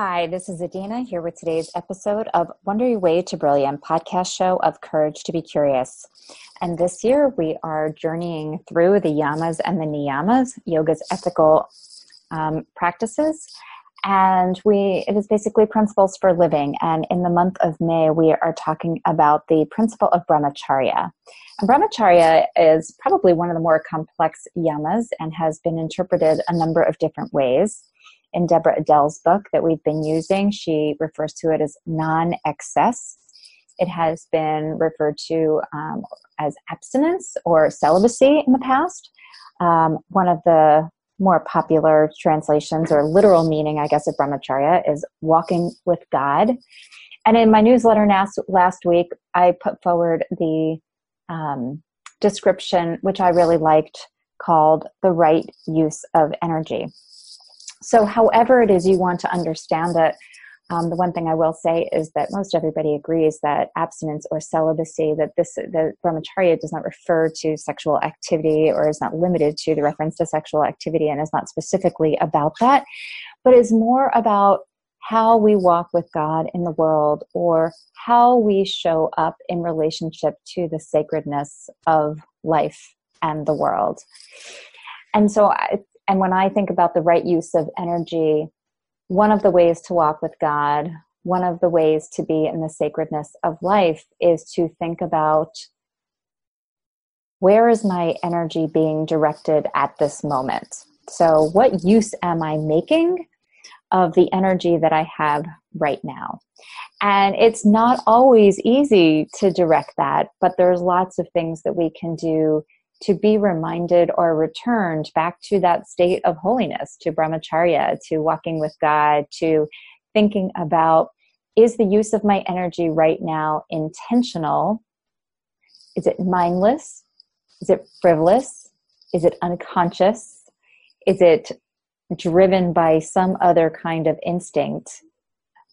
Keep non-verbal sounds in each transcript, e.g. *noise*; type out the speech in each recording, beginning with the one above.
Hi, this is Adina here with today's episode of Wonder Your Way to Brilliant podcast show of Courage to Be Curious. And this year we are journeying through the yamas and the niyamas, yoga's ethical um, practices. And we it is basically principles for living. And in the month of May, we are talking about the principle of brahmacharya. And brahmacharya is probably one of the more complex yamas and has been interpreted a number of different ways in Deborah Adele's book that we've been using, she refers to it as non excess. It has been referred to um, as abstinence or celibacy in the past. Um, one of the more popular translations or literal meaning, I guess, of brahmacharya is walking with God. And in my newsletter last, last week, I put forward the um, description, which I really liked, called the right use of energy. So, however it is you want to understand it, um, the one thing I will say is that most everybody agrees that abstinence or celibacy, that this the brahmacharya does not refer to sexual activity or is not limited to the reference to sexual activity and is not specifically about that, but is more about how we walk with God in the world or how we show up in relationship to the sacredness of life and the world. And so I, and when I think about the right use of energy, one of the ways to walk with God, one of the ways to be in the sacredness of life is to think about where is my energy being directed at this moment? So, what use am I making of the energy that I have right now? And it's not always easy to direct that, but there's lots of things that we can do to be reminded or returned back to that state of holiness, to brahmacharya, to walking with God, to thinking about is the use of my energy right now intentional? Is it mindless? Is it frivolous? Is it unconscious? Is it driven by some other kind of instinct?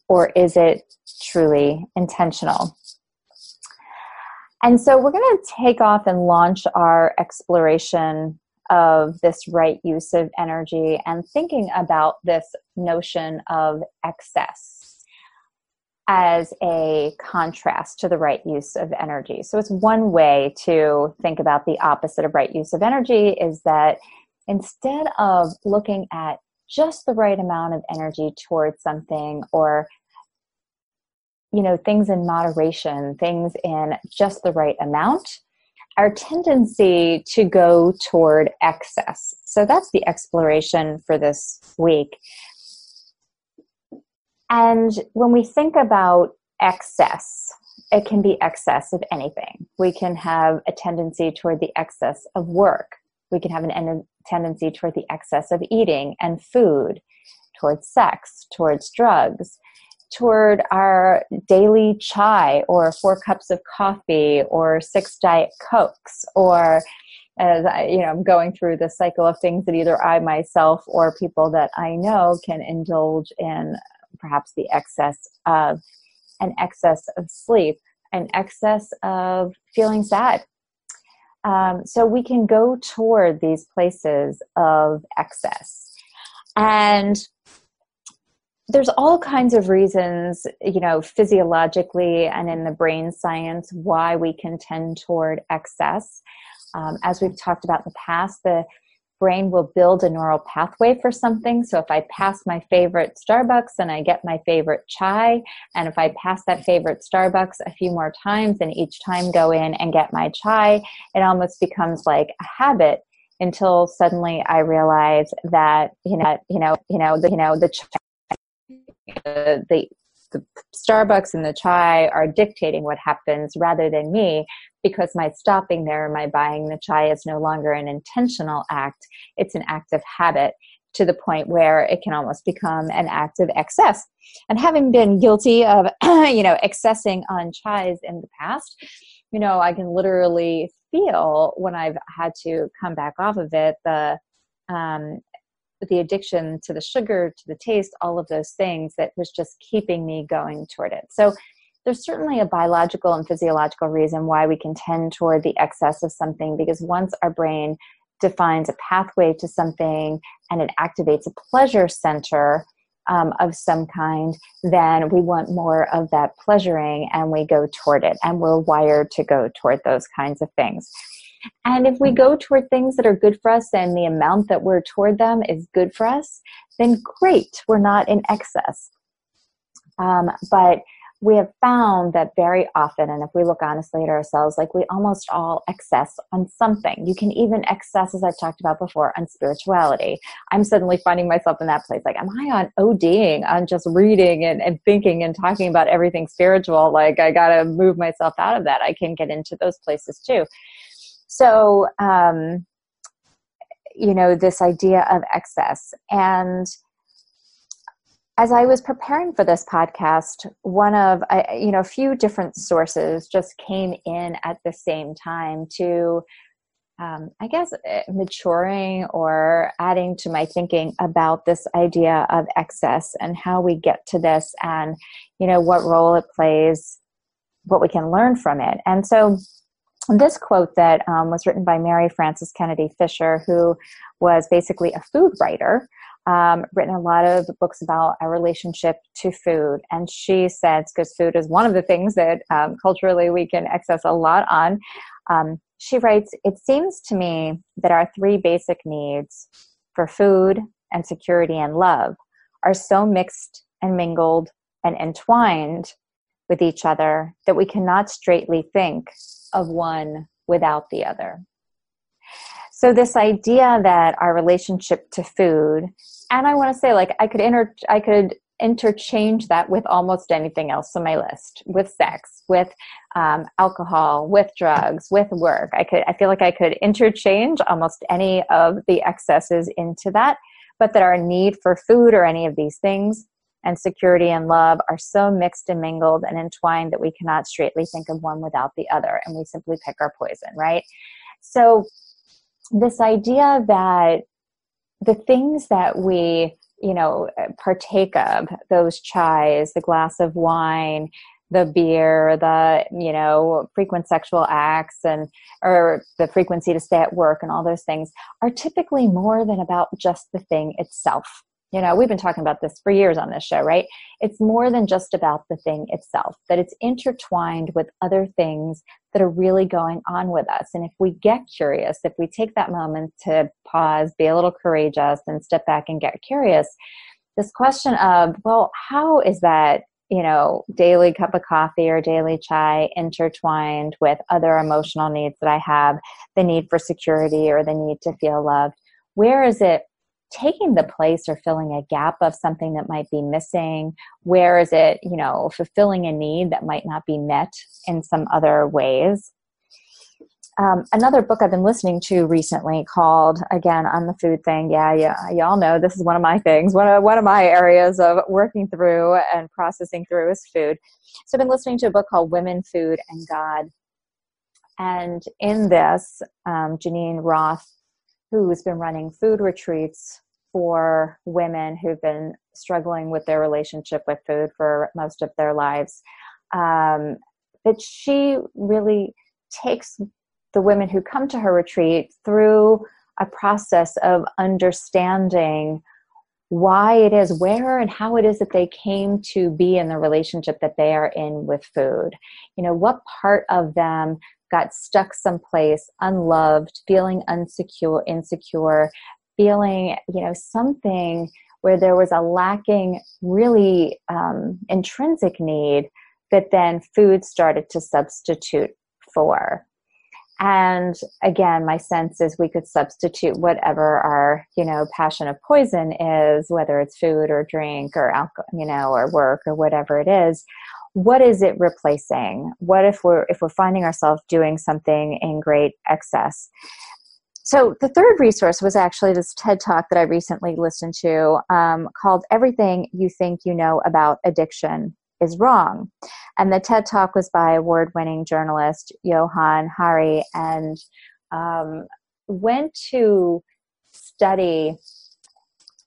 Or is it truly intentional? And so we're going to take off and launch our exploration of this right use of energy and thinking about this notion of excess as a contrast to the right use of energy. So it's one way to think about the opposite of right use of energy is that instead of looking at just the right amount of energy towards something or you know things in moderation things in just the right amount our tendency to go toward excess. So that's the exploration for this week. And when we think about excess it can be excess of anything. We can have a tendency toward the excess of work. We can have an en- tendency toward the excess of eating and food towards sex towards drugs toward our daily chai or four cups of coffee or six diet cokes or as I, you know, I'm going through the cycle of things that either I myself or people that I know can indulge in perhaps the excess of an excess of sleep, an excess of feeling sad. Um, so we can go toward these places of excess. And there's all kinds of reasons, you know, physiologically and in the brain science, why we can tend toward excess. Um, as we've talked about in the past, the brain will build a neural pathway for something. So if I pass my favorite Starbucks and I get my favorite chai, and if I pass that favorite Starbucks a few more times and each time go in and get my chai, it almost becomes like a habit until suddenly I realize that you know you know you know the you know the the, the the Starbucks and the chai are dictating what happens rather than me because my stopping there, my buying the chai is no longer an intentional act. It's an act of habit to the point where it can almost become an act of excess. And having been guilty of, *clears throat* you know, excessing on chais in the past, you know, I can literally feel when I've had to come back off of it the um, the addiction to the sugar, to the taste, all of those things that was just keeping me going toward it. So there's certainly a biological and physiological reason why we can tend toward the excess of something because once our brain defines a pathway to something and it activates a pleasure center, um, of some kind, then we want more of that pleasuring and we go toward it. And we're wired to go toward those kinds of things. And if we go toward things that are good for us and the amount that we're toward them is good for us, then great, we're not in excess. Um, but we have found that very often, and if we look honestly at ourselves, like we almost all excess on something. You can even excess, as I've talked about before, on spirituality. I'm suddenly finding myself in that place. Like, am I on ODing, on just reading and, and thinking and talking about everything spiritual? Like, I got to move myself out of that. I can get into those places too. So, um, you know, this idea of excess. And as I was preparing for this podcast, one of, you know, a few different sources just came in at the same time to, um, I guess, eh, maturing or adding to my thinking about this idea of excess and how we get to this and, you know, what role it plays, what we can learn from it. And so, this quote that um, was written by Mary Frances Kennedy Fisher, who was basically a food writer, um, written a lot of books about our relationship to food. And she says, because food is one of the things that um, culturally we can access a lot on, um, she writes, It seems to me that our three basic needs for food and security and love are so mixed and mingled and entwined with each other that we cannot straightly think of one without the other. So this idea that our relationship to food, and I want to say like I could inter I could interchange that with almost anything else on my list with sex with um, alcohol with drugs with work i could i feel like i could interchange almost any of the excesses into that but that our need for food or any of these things and security and love are so mixed and mingled and entwined that we cannot straightly think of one without the other and we simply pick our poison right? So this idea that the things that we you know partake of those chais the glass of wine the beer the you know frequent sexual acts and or the frequency to stay at work and all those things are typically more than about just the thing itself you know we've been talking about this for years on this show right? It's more than just about the thing itself that it's intertwined with other things that are really going on with us. And if we get curious if we take that moment to pause be a little courageous and step back and get curious this question of well how is that you know daily cup of coffee or daily chai intertwined with other emotional needs that i have the need for security or the need to feel loved? Where is it taking the place or filling a gap of something that might be missing where is it you know fulfilling a need that might not be met in some other ways um, another book I've been listening to recently called again on the food thing. Yeah, yeah, y'all know this is one of my things. One of one of my areas of working through and processing through is food. So I've been listening to a book called Women, Food, and God. And in this, um, Geneen Roth who's been running food retreats for women who've been struggling with their relationship with food for most of their lives. Um, that she really takes the women who come to her retreat through a process of understanding why it is, where and how it is that they came to be in the relationship that they are in with food. You know, what part of them got stuck someplace, unloved, feeling unsecure, insecure, feeling, you know, something where there was a lacking, really um, intrinsic need that then food started to substitute for. And again, my sense is we could substitute whatever our, you know, passion of poison is, whether it's food or drink or alcohol, you know, or work or whatever it is, what is it replacing? What if we're if we're finding ourselves doing something in great excess so the third resource was actually this ted talk that i recently listened to um, called everything you think you know about addiction is wrong and the ted talk was by award-winning journalist Johann Hari and um, went to study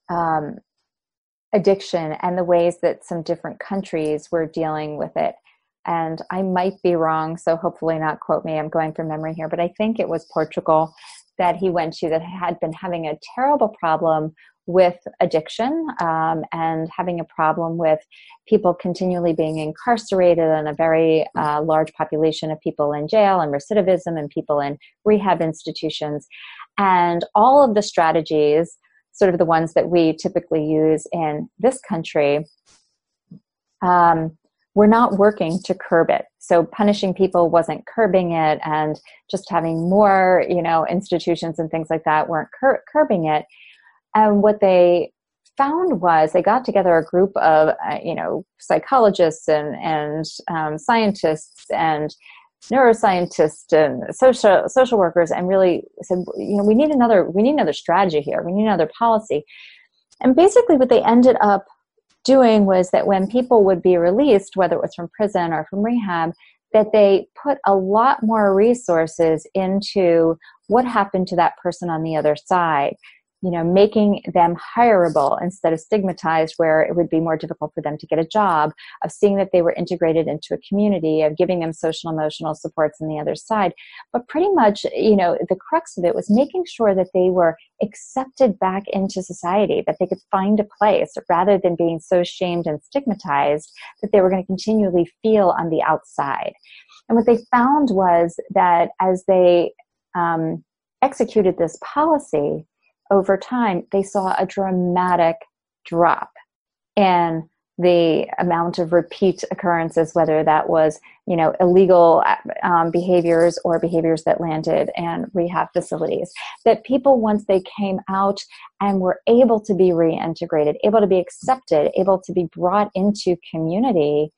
um, addiction and the ways that some different countries were dealing with it. And I might be wrong, so hopefully not quote me. I'm going from memory here, but I think it was Portugal that he went to that had been having a terrible problem with addiction um, and having a problem with people continually being incarcerated and a very uh, large population of people in jail and recidivism and people in rehab institutions. And all of the strategies, sort of the ones that we typically use in this country, um, we're not working to curb it. So punishing people wasn't curbing it, and just having more, you know, institutions and things like that weren't cur- curbing it. And what they found was they got together a group of, uh, you know, psychologists and and um, scientists and neuroscientists and social social workers, and really said, you know, we need another we need another strategy here. We need another policy. And basically, what they ended up doing was that when people would be released, whether it was from prison or from rehab, that they put a lot more resources into what happened to that person on the other side you know making them hireable instead of stigmatized where it would be more difficult for them to get a job of seeing that they were integrated into a community of giving them social emotional supports on the other side. But pretty much you know the crux of it was making sure that they were accepted back into society that they could find a place rather than being so shamed and stigmatized that they were going to continually feel on the outside. And what they found was that as they um, executed this policy over time, they saw a dramatic drop in the amount of repeat occurrences, whether that was you know illegal um, behaviors or behaviors that landed in rehab facilities. That people once they came out and were able to be reintegrated, able to be accepted, able to be brought into community,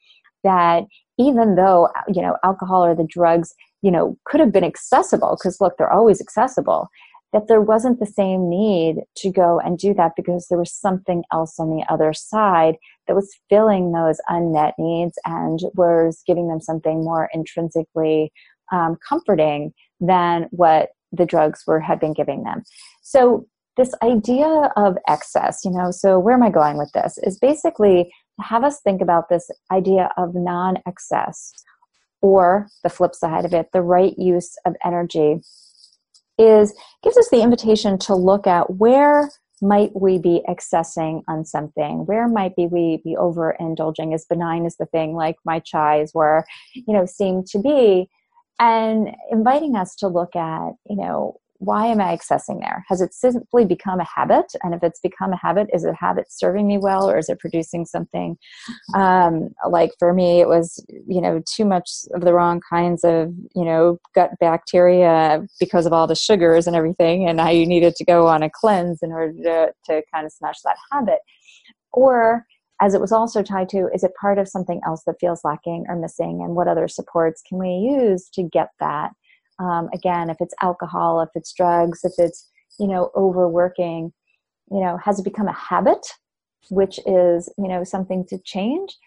that even though you know alcohol or the drugs you know could have been accessible because look they're always accessible that there wasn't the same need to go and do that because there was something else on the other side that was filling those unmet needs and was giving them something more intrinsically um, comforting than what the drugs were had been giving them. So this idea of excess you know so where am i going with this? Is basically have us think about this idea of non-excess or the flip side of it the right use of energy is gives us the invitation to look at where might we be accessing on something. Where might be we be overindulging as benign as the thing like my chais were you know seem to be. And inviting us to look at you know why am I accessing there? Has it simply become a habit? And if it's become a habit, is it habit serving me well or is it producing something? Um, like for me, it was, you know, too much of the wrong kinds of, you know, gut bacteria because of all the sugars and everything. And I needed to go on a cleanse in order to, to kind of smash that habit. Or as it was also tied to, is it part of something else that feels lacking or missing? And what other supports can we use to get that? Um, again if it's alcohol if it's drugs if it's you know overworking you know has it become a habit which is you know something to change?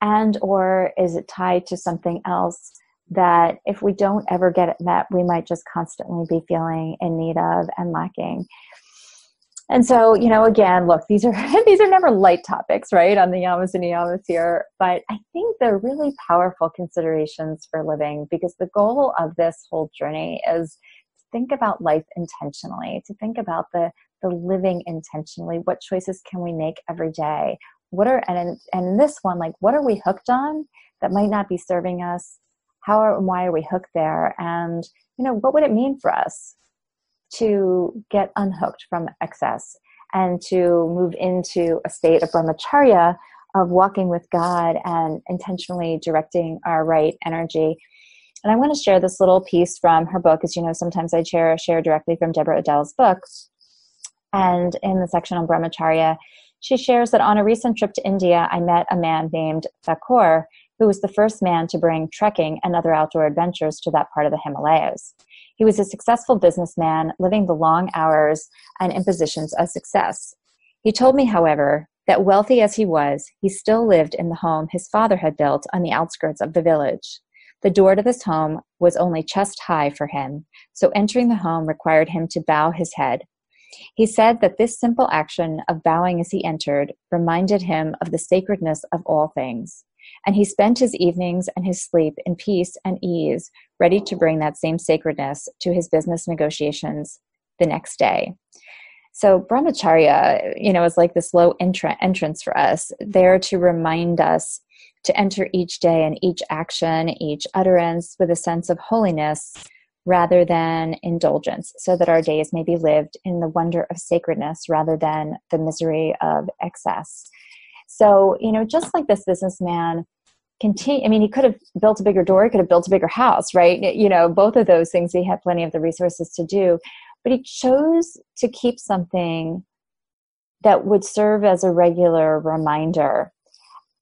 And or is it tied to something else that if we don't ever get it met we might just constantly be feeling in need of and lacking and so you know again look these are *laughs* these are never light topics right on the yamas and niyamas here but i think they're really powerful considerations for living because the goal of this whole journey is to think about life intentionally to think about the the living intentionally. What choices can we make every day? What are and in, and in this one like what are we hooked on that might not be serving us? How are, and why are we hooked there? And you know what would it mean for us to get unhooked from excess and to move into a state of brahmacharya of walking with God and intentionally directing our right energy. And I want to share this little piece from her book. As you know, sometimes I share share directly from Deborah Adele's book. And in the section on brahmacharya, she shares that on a recent trip to India, I met a man named Thakur, who was the first man to bring trekking and other outdoor adventures to that part of the Himalayas. He was a successful businessman, living the long hours and impositions of success. He told me, however, that wealthy as he was, he still lived in the home his father had built on the outskirts of the village. The door to this home was only chest high for him, so entering the home required him to bow his head. He said that this simple action of bowing as he entered reminded him of the sacredness of all things and he spent his evenings and his sleep in peace and ease, ready to bring that same sacredness to his business negotiations the next day. So brahmacharya, you know, is like this low entra- entrance for us, there to remind us to enter each day and each action, each utterance with a sense of holiness rather than indulgence, so that our days may be lived in the wonder of sacredness rather than the misery of excess. So, you know, just like this businessman continue, I mean, he could have built a bigger door, he could have built a bigger house, right? You know, both of those things he had plenty of the resources to do, but he chose to keep something that would serve as a regular reminder.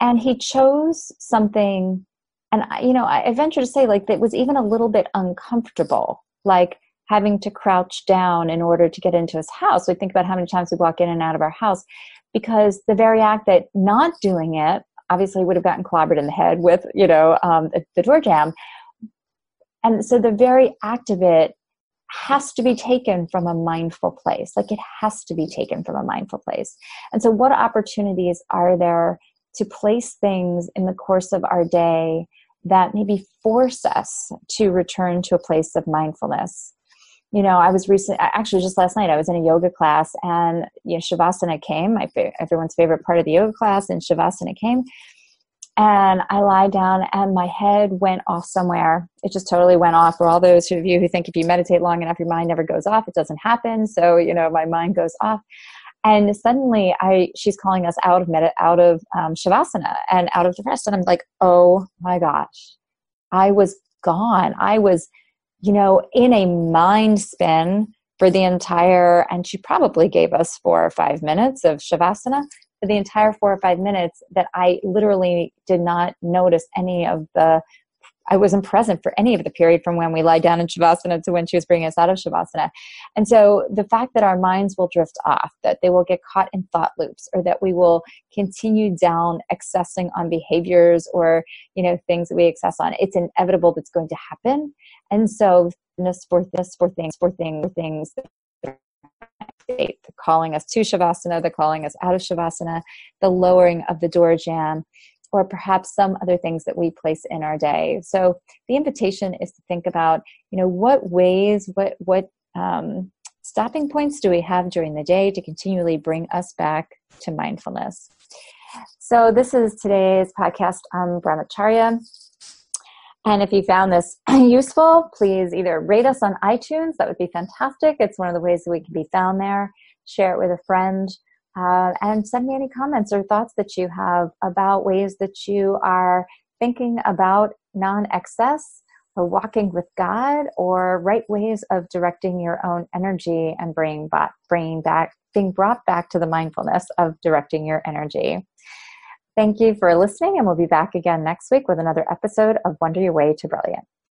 And he chose something and you know i venture to say like it was even a little bit uncomfortable like having to crouch down in order to get into his house we think about how many times we walk in and out of our house because the very act that not doing it obviously would have gotten clobbered in the head with you know um, the, the door jamb. And so the very act of it has to be taken from a mindful place. Like it has to be taken from a mindful place. And so what opportunities are there to place things in the course of our day that maybe force us to return to a place of mindfulness. You know, I was recent actually just last night I was in a yoga class and you know shavasana came, my everyone's favorite part of the yoga class and shavasana came and I lie down and my head went off somewhere. It just totally went off. For all those of you who think if you meditate long enough, your mind never goes off, it doesn't happen. So, you know, my mind goes off and suddenly i she's calling us out of med- out of um, shavasana and out of the rest and i'm like oh my gosh i was gone i was you know in a mind spin for the entire and she probably gave us four or five minutes of shavasana for the entire four or five minutes that i literally did not notice any of the I wasn't present for any of the period from when we lie down in Shavasana to when she was bringing us out of Shavasana. And so the fact that our minds will drift off, that they will get caught in thought loops, or that we will continue down accessing on behaviors or, you know, things that we access on, it's inevitable that's going to happen. And so this for this for things, for things, for things calling us to Shavasana, the calling us out of Shavasana, the lowering of the door jamb, or perhaps some other things that we place in our day. So the invitation is to think about, you know, what ways, what what um, stopping points do we have during the day to continually bring us back to mindfulness. So this is today's podcast on brahmacharya. And if you found this *clears throat* useful, please either rate us on iTunes. That would be fantastic. It's one of the ways that we can be found there. Share it with a friend. Uh, and send me any comments or thoughts that you have about ways that you are thinking about non excess or walking with God or right ways of directing your own energy and bringing bringing back, being brought back to the mindfulness of directing your energy. Thank you for listening, and we'll be back again next week with another episode of Wonder Your Way to Brilliant.